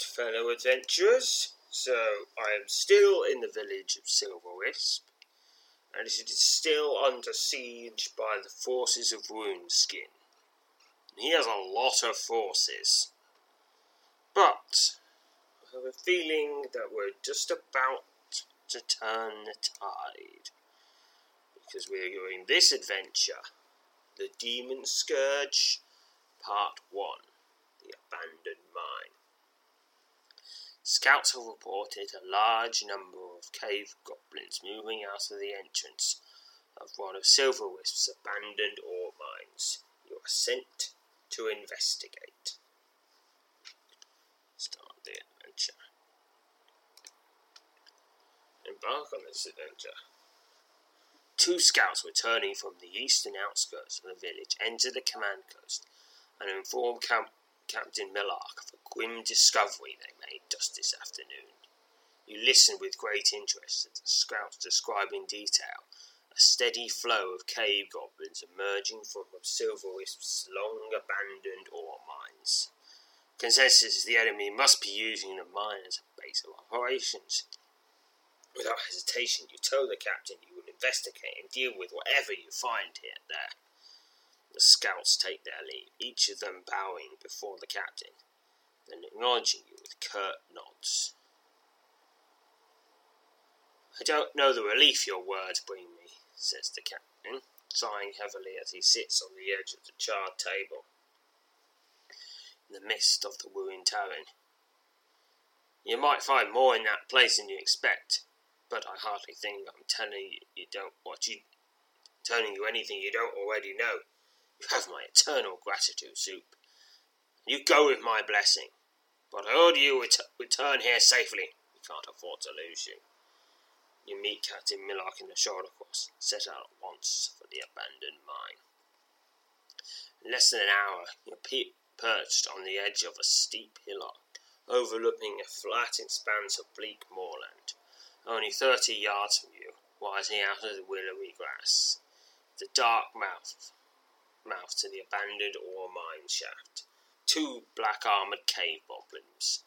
Fellow adventurers. So, I am still in the village of Silverwisp, and it is still under siege by the forces of Runeskin. He has a lot of forces. But, I have a feeling that we're just about to turn the tide. Because we're doing this adventure The Demon Scourge, Part 1 The Abandoned Mine. Scouts have reported a large number of cave goblins moving out of the entrance of one of Silverwisp's abandoned ore mines. You are sent to investigate. Start the adventure. Embark on this adventure. Two scouts returning from the eastern outskirts of the village enter the command post and inform Camp Captain Millark of a grim discovery they made just this afternoon. You listen with great interest as the scouts describe in detail a steady flow of cave goblins emerging from Silverwisp's long abandoned ore mines. Consensus is the enemy must be using the mine as a base of operations. Without hesitation, you tell the captain you will investigate and deal with whatever you find here there. The scouts take their leave, each of them bowing before the captain, then acknowledging you with curt nods. I don't know the relief your words bring me, says the captain, sighing heavily as he sits on the edge of the charred table in the midst of the ruined tavern. You might find more in that place than you expect, but I hardly think I'm telling you, you don't what you telling you anything you don't already know. You have my eternal gratitude, Soup. You go with my blessing. But order you ret- return here safely. We can't afford to lose you. You meet Captain Millark in the shoulder cross, set out at once for the abandoned mine. In less than an hour, you're pe- perched on the edge of a steep hillock, overlooking a flat expanse of bleak moorland. Only thirty yards from you, rising out of the willowy grass, the dark mouth mouth to the abandoned ore mine shaft. Two black armored cave goblins.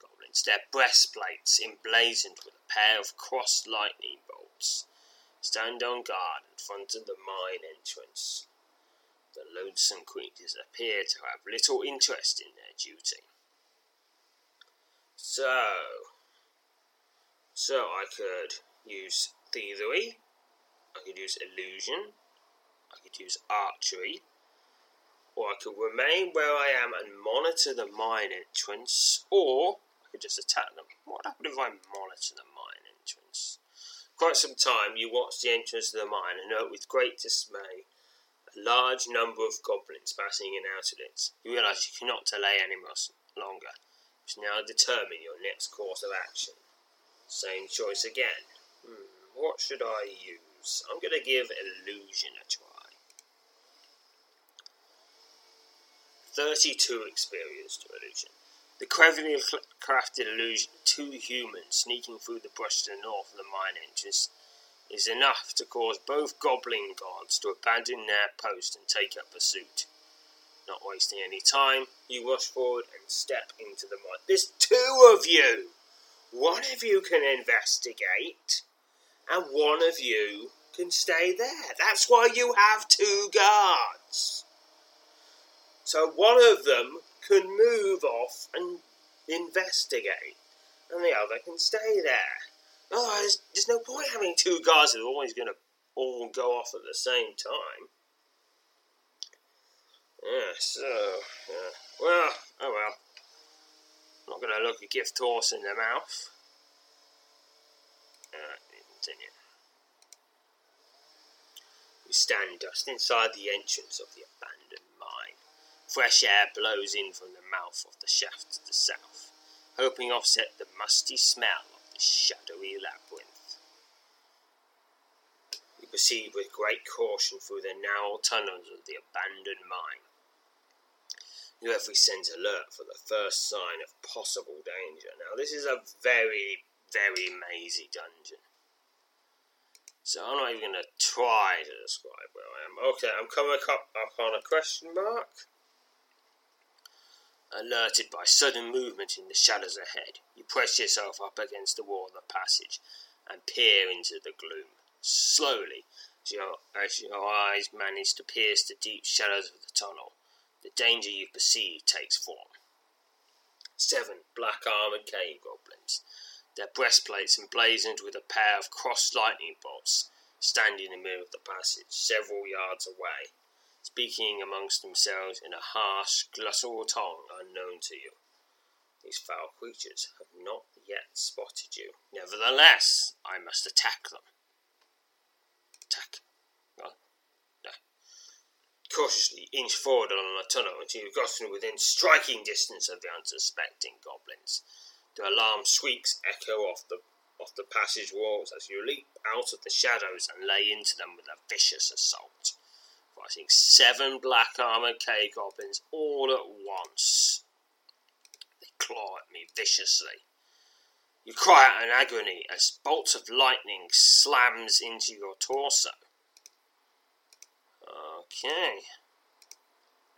Goblins, their breastplates emblazoned with a pair of crossed lightning bolts, stand on guard in front of the mine entrance. The lonesome creatures appear to have little interest in their duty. So, so I could use thievery, I could use illusion, I could use archery, or I could remain where I am and monitor the mine entrance, or I could just attack them. What would happen if I monitor the mine entrance? Quite some time you watch the entrance of the mine and note with great dismay a large number of goblins passing in and out of it. You realise you cannot delay any longer. Now determine your next course of action. Same choice again. Hmm, what should I use? I'm going to give illusion a try. 32 experience to illusion. The cleverly crafted illusion of two humans sneaking through the brush to the north of the mine entrance is enough to cause both goblin guards to abandon their post and take up pursuit. Not wasting any time, you rush forward and step into the mine. There's two of you! One of you can investigate, and one of you can stay there. That's why you have two guards. So one of them can move off and investigate, and the other can stay there. Oh, there's, there's no point having two guys that are always going to all go off at the same time. Yeah, so, yeah. well, oh well. I'm not going to look a gift horse in the mouth. Uh, continue. We stand just inside the entrance of the abandoned. Fresh air blows in from the mouth of the shaft to the south, helping offset the musty smell of the shadowy labyrinth. We proceed with great caution through the narrow tunnels of the abandoned mine. Your every sense alert for the first sign of possible danger. Now, this is a very, very mazy dungeon. So I'm not even going to try to describe where I am. Okay, I'm coming up, up on a question mark. Alerted by sudden movement in the shadows ahead, you press yourself up against the wall of the passage and peer into the gloom. Slowly, as your, as your eyes manage to pierce the deep shadows of the tunnel, the danger you perceive takes form. Seven black armored cave goblins their breastplates emblazoned with a pair of crossed lightning bolts, stand in the middle of the passage, several yards away, speaking amongst themselves in a harsh, guttural tongue unknown to you. These foul creatures have not yet spotted you. Nevertheless, I must attack them. Attack. Well, no. Cautiously inch forward along the tunnel until you've gotten within striking distance of the unsuspecting goblins. The alarm squeaks echo off the off the passage walls as you leap out of the shadows and lay into them with a vicious assault, fighting seven black armored cave goblins all at once. They claw at me viciously. You cry out in agony as bolts of lightning slams into your torso. Okay.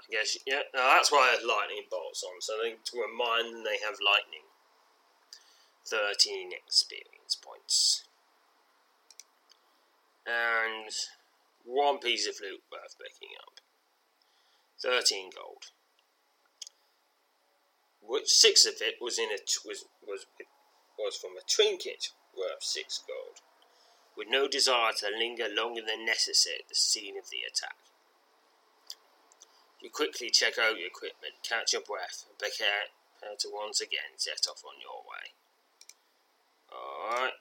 I guess, yeah, that's why there's lightning bolts on, so they, to remind them they have lightning. 13 experience points. And one piece of loot worth picking up. 13 gold. Which six of it was in a was was was from a trinket worth six gold, with no desire to linger longer than necessary at the scene of the attack. You quickly check out your equipment, catch your breath, and prepare to once again set off on your way. Alright.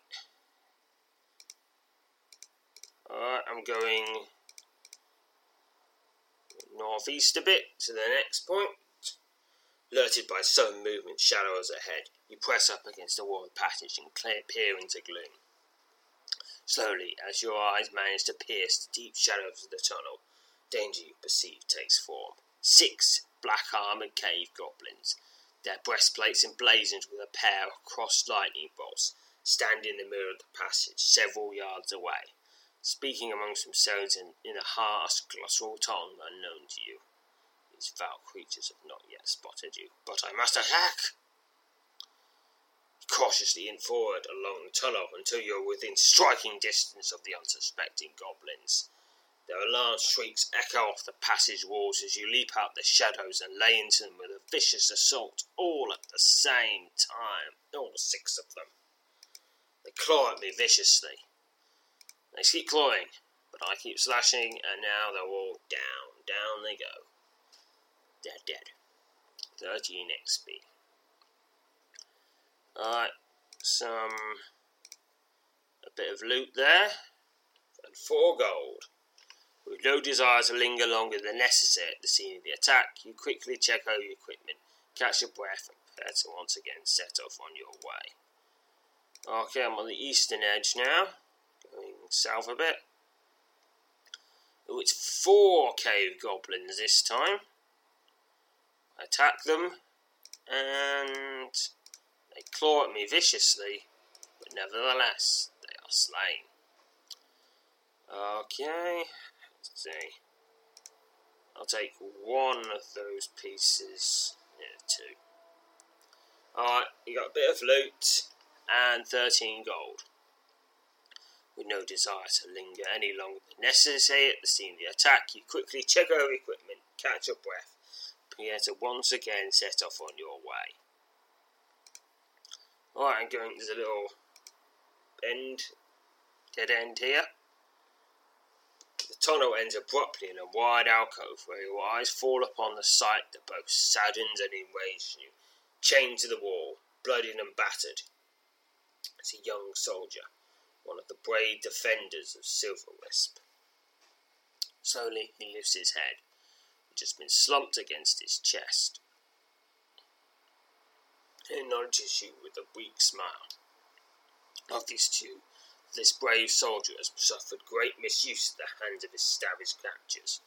Alright, I'm going northeast a bit to the next point. Alerted by sudden movement, shadows ahead, you press up against the wall of passage and clear, peer into gloom. Slowly, as your eyes manage to pierce the deep shadows of the tunnel, danger you perceive takes form. Six black armored cave goblins their breastplates emblazoned with a pair of crossed lightning bolts, stand in the middle of the passage, several yards away, speaking amongst themselves in, in a harsh, guttural tongue unknown to you. These foul creatures have not yet spotted you, but I must attack! Cautiously in forward along the tunnel until you're within striking distance of the unsuspecting goblins. Their alarm shrieks echo off the passage walls as you leap out the shadows and lay into them with a vicious assault, all at the same time. All six of them. They claw at me viciously. They keep clawing, but I keep slashing, and now they're all down. Down they go. They're dead. 13 XP. Alright, some. a bit of loot there, and 4 gold. With no desire to linger longer than necessary at the scene of the attack, you quickly check over your equipment, catch your breath, and prepare to once again set off on your way. Okay, I'm on the eastern edge now, south a bit. Oh, it's four cave goblins this time. I attack them, and they claw at me viciously, but nevertheless, they are slain. Okay, let's see. I'll take one of those pieces. Yeah, two. Alright, you got a bit of loot and 13 gold. With no desire to linger any longer than necessary at the scene of the attack, you quickly check over equipment, catch your breath, prepare to once again set off on your way. Alright, I'm going, there's a little end, dead end here. The tunnel ends abruptly in a wide alcove where your eyes fall upon the sight that both saddens and enrages you. Chained to the wall, bloodied and battered, is a young soldier, one of the brave defenders of Silverwisp. Slowly he lifts his head, which has been slumped against his chest. He acknowledges you with a weak smile. Of these two, this brave soldier has suffered great misuse at the hands of his savage captors.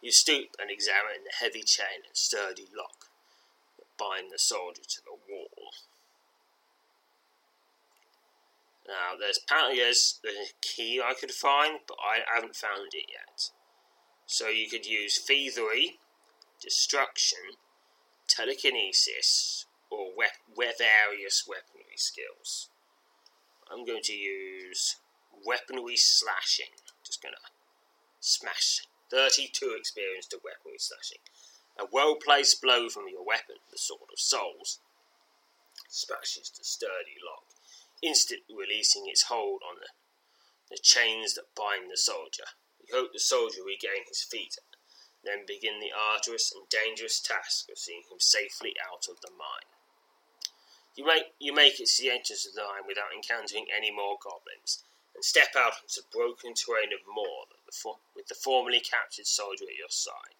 You stoop and examine the heavy chain and sturdy lock that bind the soldier to the wall. Now, there's apparently there's, a key I could find, but I haven't found it yet. So you could use thievery, destruction, telekinesis, or we- various weaponry skills. I'm going to use weaponry slashing. Just to smash 32 experience to weaponry slashing. A well placed blow from your weapon, the Sword of Souls, smashes the sturdy lock, instantly releasing its hold on the, the chains that bind the soldier. You hope the soldier regain his feet, then begin the arduous and dangerous task of seeing him safely out of the mine. You make you make it to the entrance of the mine without encountering any more goblins, and step out into the broken terrain of Moor with the formerly captured soldier at your side.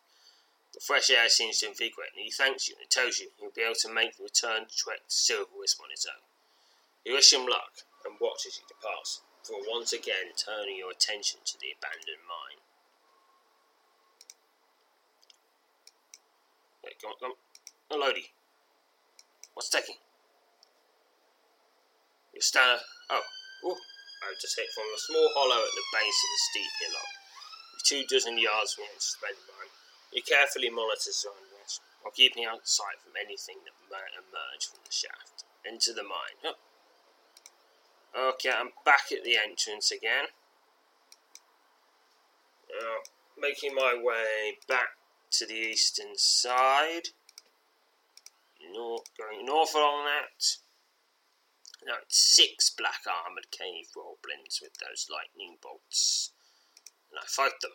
The fresh air seems to invigorate, and he thanks you and tells you he'll be able to make the return trek to Silverwisp on his own. Wish him luck and watch as he departs, for once again turning your attention to the abandoned mine. Wait, come on, come on. Lodi. What's taking? You stand. Oh, ooh. I just hit from a small hollow at the base of the steep hillock, two dozen yards from the suspended mine. You carefully monitor surroundings while keeping out of sight from anything that might emerge from the shaft. Into the mine. Oh. Okay, I'm back at the entrance again. Now, making my way back to the eastern side. North, going north along that. Now it's six black armoured cave goblins with those lightning bolts. And I fight them.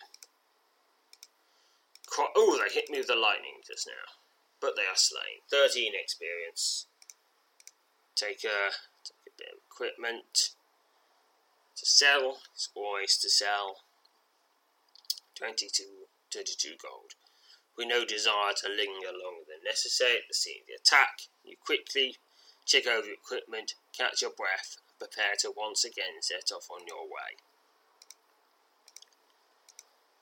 oh, they hit me with the lightning just now. But they are slain. 13 experience. Take a bit of equipment to sell. It's always to sell. 22, 22 gold. With no desire to linger longer than necessary at the scene of the attack, you quickly check over your equipment, catch your breath, and prepare to once again set off on your way.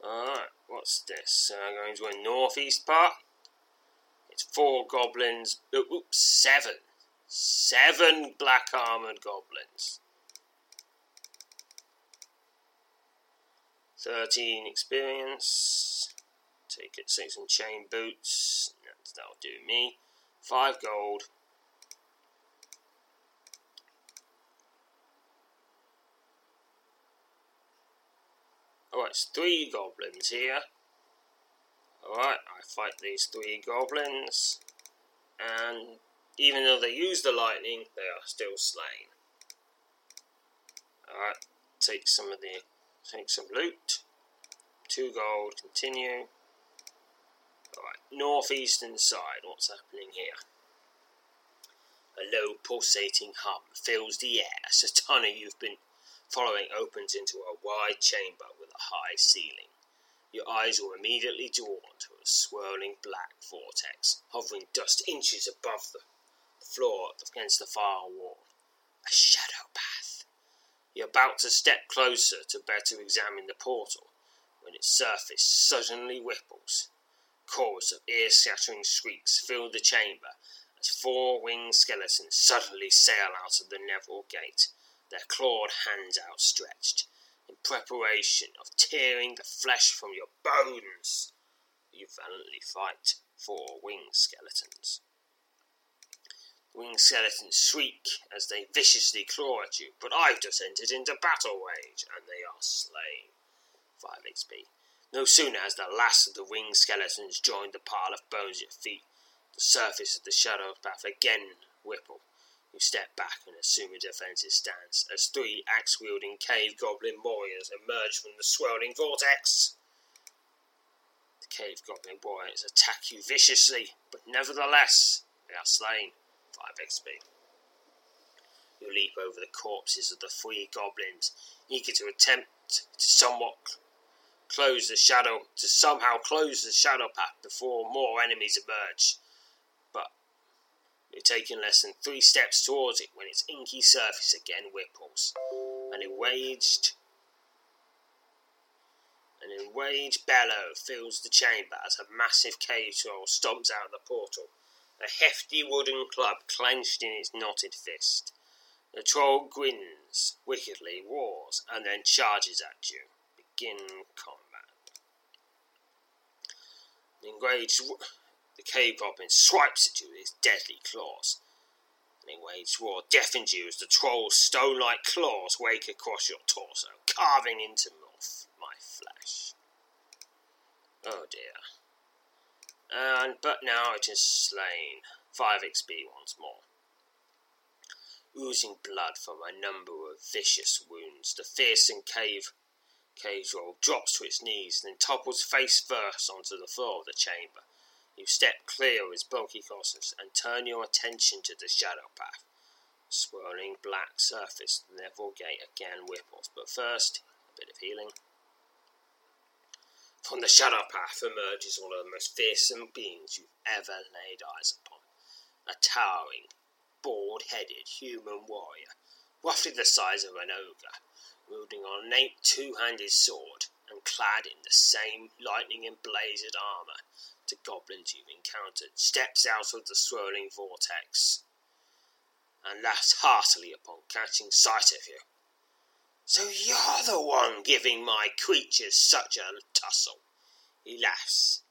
Alright, what's this? So I'm going to a northeast part. It's four goblins. Oops, seven. Seven black armored goblins. 13 experience. Take it, six and chain boots. That'll do me. 5 gold. Alright, it's three goblins here. Alright, I fight these three goblins. And even though they use the lightning, they are still slain. Alright, take some of the take some loot. Two gold, continue. Alright, northeastern side, what's happening here? A low pulsating hum fills the air as a tunnel you've been following opens into a wide chamber with a high ceiling. Your eyes are immediately drawn to a swirling black vortex, hovering just inches above the floor against the far wall. A shadow path. You're about to step closer to better examine the portal when its surface suddenly ripples. Chorus of ear-shattering shrieks fill the chamber as four winged skeletons suddenly sail out of the Neville Gate their clawed hands outstretched, in preparation of tearing the flesh from your bones. You valiantly fight four winged skeletons. Winged skeletons shriek as they viciously claw at you, but I've just entered into battle rage, and they are slain. 5 XP. No sooner has the last of the winged skeletons joined the pile of bones at your feet, the surface of the shadow path again ripple You step back and assume a defensive stance as three axe wielding cave goblin warriors emerge from the swirling vortex. The cave goblin warriors attack you viciously, but nevertheless, they are slain. 5 XP. You leap over the corpses of the three goblins, eager to attempt to somewhat close the shadow to somehow close the shadow path before more enemies emerge. But you're taking less than three steps towards it when its inky surface again ripples. An enraged an enraged bellow fills the chamber as a massive cave troll stomps out of the portal, a hefty wooden club clenched in its knotted fist. The troll grins wickedly, roars, and then charges at you. Begin combat. The enraged, the cave goblin swipes at you with his deadly claws. An enraged roar deafens you as the troll's stone-like claws wake across your torso, carving into my flesh. Oh dear. And but now it is slain. Five XP once more. Oozing blood from a number of vicious wounds, the fearsome cave cave troll drops to its knees, then topples face first onto the floor of the chamber. You step clear of his bulky colossus and turn your attention to the shadow path. Swirling black surface, the level gate again ripples, but first, a bit of healing. From the shadow path emerges one of the most fearsome beings you've ever laid eyes upon. A towering, bald headed human warrior, roughly the size of an ogre, wielding an ornate two handed sword and clad in the same lightning emblazoned armour the goblins you've encountered, steps out of the swirling vortex and laughs heartily upon catching sight of you. So you're the one giving my creatures such a tussle. He laughs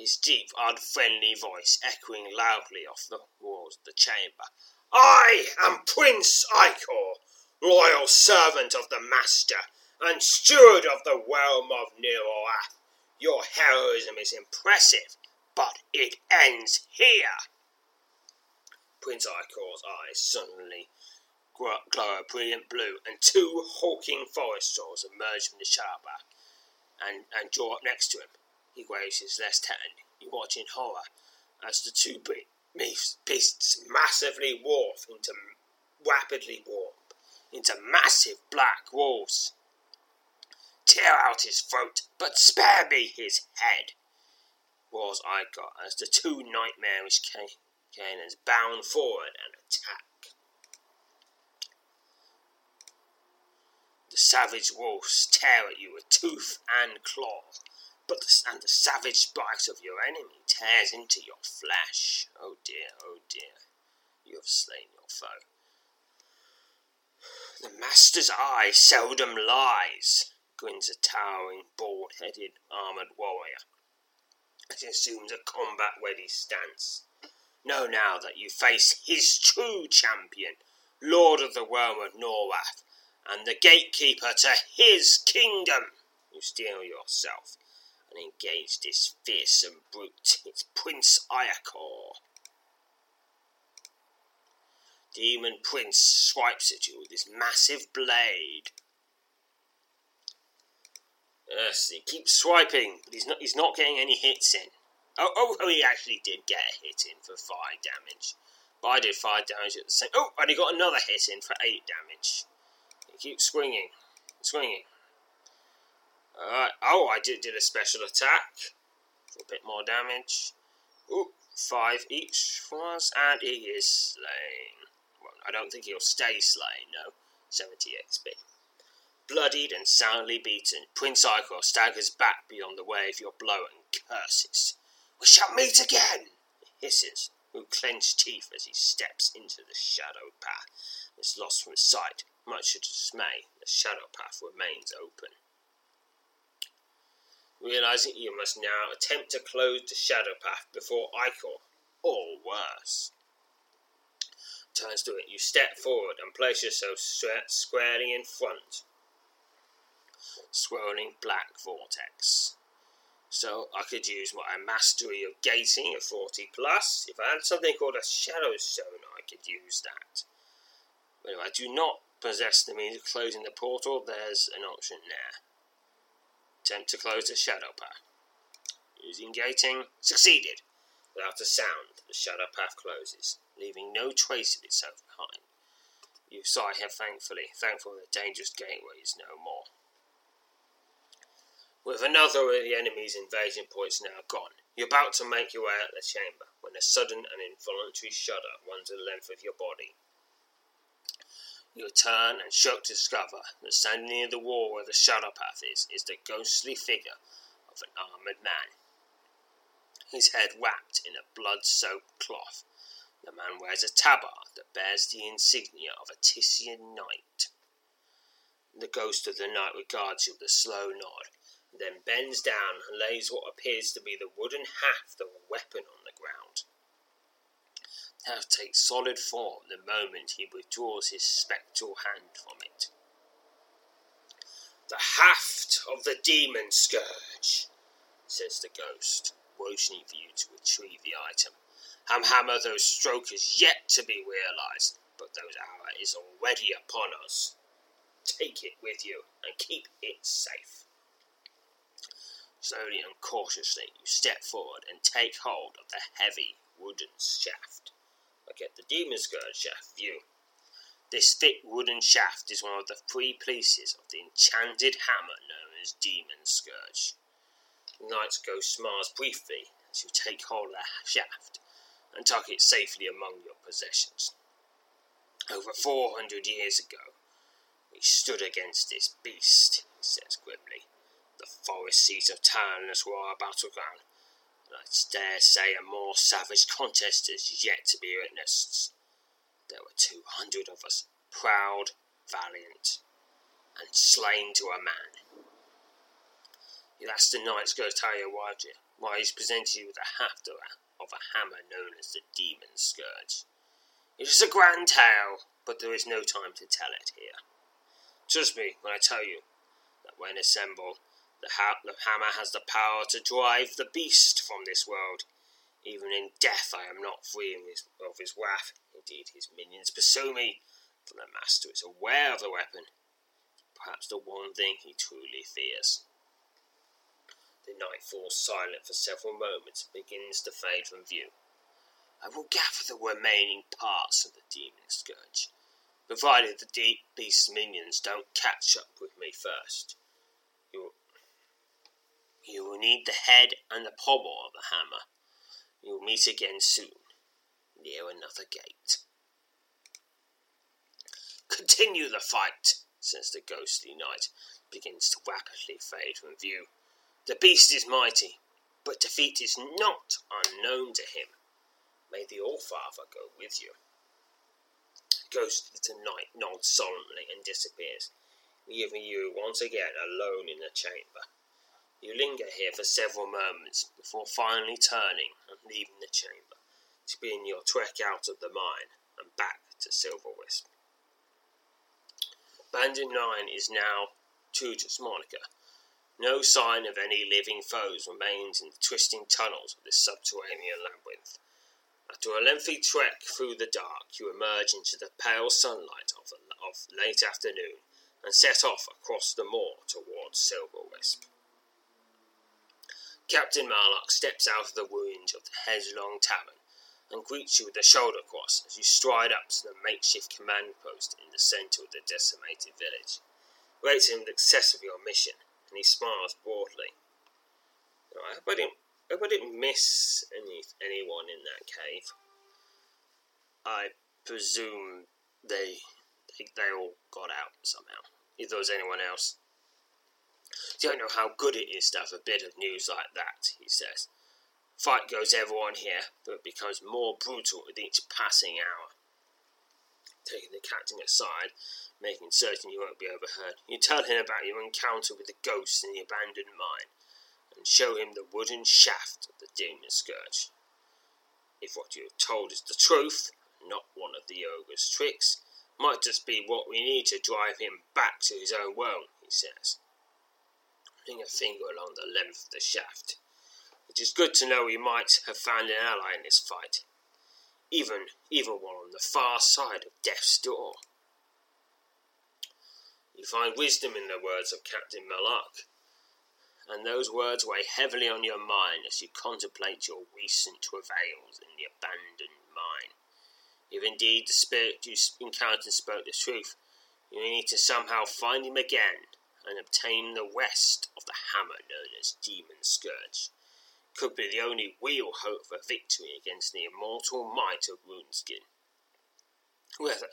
his deep, unfriendly voice echoing loudly off the walls of the chamber. I am Prince Ichor, loyal servant of the Master and steward of the realm of Niroath. Your heroism is impressive, but it ends here. Prince Ichor's eyes suddenly glow a brilliant blue, and two hulking forest trolls emerge from the shadow and, and draw up next to him. He waves his left hand. You watch in horror as the two beasts massively warp into rapidly warp into massive black wolves. Tear out his throat, but spare me his head. Was I got as the two nightmarish can- cannons bound forward and attack. The savage wolves tear at you with tooth and claw but the, and the savage bite of your enemy tears into your flesh. Oh dear, oh dear, you have slain your foe. The master's eye seldom lies, grins a towering, bald headed, armoured warrior as he assumes a combat ready stance. Know now that you face his true champion, Lord of the realm of Niroath, and the gatekeeper to his kingdom. You steel yourself and engage this fearsome brute. It's Prince Ichor. Demon Prince swipes at you with his massive blade. Yes, he keeps swiping, but he's not he's not getting any hits in. Oh, oh, oh, he actually did get a hit in for five damage. But I did five damage at the same. Oh, and he got another hit in for eight damage. He keeps swinging, swinging. Alright, oh, I did, did a special attack a bit more damage. Ooh, five each for us, and he is slain. Well, I don't think he'll stay slain, no. 70 XP. Bloodied and soundly beaten, Prince Ichor staggers back beyond the wave of your blow and curses. We shall meet again! He hisses, with clenched teeth as he steps into the shadow path. Is lost from sight. Much to dismay, the shadow path remains open realizing you must now attempt to close the shadow path before Ichor, or worse. Turns to it, you step forward and place yourself squarely in front. Swirling black vortex. So I could use my mastery of gating at 40 plus. If I had something called a shadow stone, I could use that. But I do not possess the means of closing the portal, there's an option there. Attempt to close the shadow path. Using gating, succeeded. Without a sound, the shadow path closes, leaving no trace of itself behind. You sigh here thankfully, thankful the dangerous gateway is no more. With another of the enemy's invasion points now gone, you're about to make your way out of the chamber when a sudden and involuntary shudder runs the length of your body. You turn and shock to discover that standing near the wall where the shadow path is, is the ghostly figure of an armoured man. His head wrapped in a blood soaked cloth, the man wears a tabard that bears the insignia of a Titian knight. The ghost of the knight regards you with a slow nod, then bends down and lays what appears to be the wooden haft of a weapon on the ground. That take solid form the moment he withdraws his spectral hand from it. The haft of the demon scourge, says the ghost, motioning for you to retrieve the item. Hamhammer, those stroke is yet to be realized, but those hour is already upon us. Take it with you and keep it safe. Slowly and cautiously you step forward and take hold of the heavy wooden shaft. Get the demon scourge shaft view. This thick wooden shaft is one of the three pieces of the enchanted hammer known as Demon Scourge. The knight's ghost smiles briefly as you take hold of the shaft and tuck it safely among your possessions. Over four hundred years ago, we stood against this beast, he says grimly. The forest seas of Taranis were our battleground, I dare say a more savage contest is yet to be witnessed. There were two hundred of us, proud, valiant, and slain to a man. You ask the knight's go tell you why, why he's presented you with a haft of a hammer known as the Demon Scourge. It is a grand tale, but there is no time to tell it here. Trust me when I tell you that when assembled, the, ha- the hammer has the power to drive the beast from this world. Even in death, I am not free of his, of his wrath. Indeed, his minions pursue me, for the master is aware of the weapon. Perhaps the one thing he truly fears. The night falls silent for several moments and begins to fade from view. I will gather the remaining parts of the demon scourge, provided the deep beast minions don't catch up with me first. You will, need the head and the pommel of the hammer. You will meet again soon, near another gate. Continue the fight, says the ghostly knight, begins to rapidly fade from view. The beast is mighty, but defeat is not unknown to him. May the All-Father go with you. Ghost of the night nods solemnly and disappears, leaving you once again alone in the chamber. You linger here for several moments before finally turning and leaving the chamber to begin your trek out of the mine and back to Silverwisp. Bandit 9 is now true to its moniker. No sign of any living foes remains in the twisting tunnels of this subterranean labyrinth. After a lengthy trek through the dark, you emerge into the pale sunlight of, of late afternoon and set off across the moor towards Silverwisp. Captain Marlock steps out of the ruins of the Headlong Tavern and greets you with a shoulder cross as you stride up to the makeshift command post in the centre of the decimated village. Rates him the success of your mission, and he smiles broadly. I hope I didn't, I hope I didn't miss any anyone in that cave. I presume they, they they all got out somehow. If there was anyone else. You don't know how good it is to have a bit of news like that, he says. Fight goes ever on here, but becomes more brutal with each passing hour. Taking the captain aside, making certain you won't be overheard, you tell him about your encounter with the ghost in the abandoned mine, and show him the wooden shaft of the demon scourge. If what you have told is the truth, not one of the ogre's tricks, might just be what we need to drive him back to his own world, he says. Putting a finger along the length of the shaft. It is good to know we might have found an ally in this fight. even, even one on the far side of death's door. You find wisdom in the words of Captain Malak, and those words weigh heavily on your mind as you contemplate your recent travails in the abandoned mine. If indeed the spirit you encountered spoke the truth, you need to somehow find him again and obtain the rest of the hammer known as Demon Scourge. Could be the only real hope for victory against the immortal might of Runeskin. Whether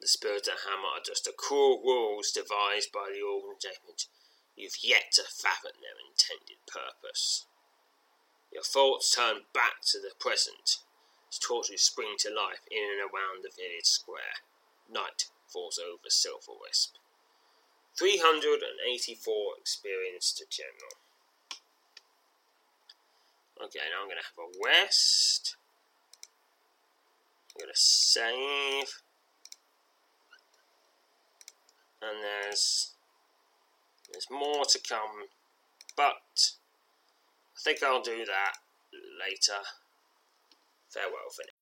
the spirit and hammer are just the cruel rules devised by the organization, you've yet to fathom their intended purpose. Your thoughts turn back to the present as torches spring to life in and around the village square. Night falls over Silverwisp. 384 experience to general. Okay, now I'm going to have a west. I'm going to save. And there's there's more to come, but I think I'll do that later. Farewell for now.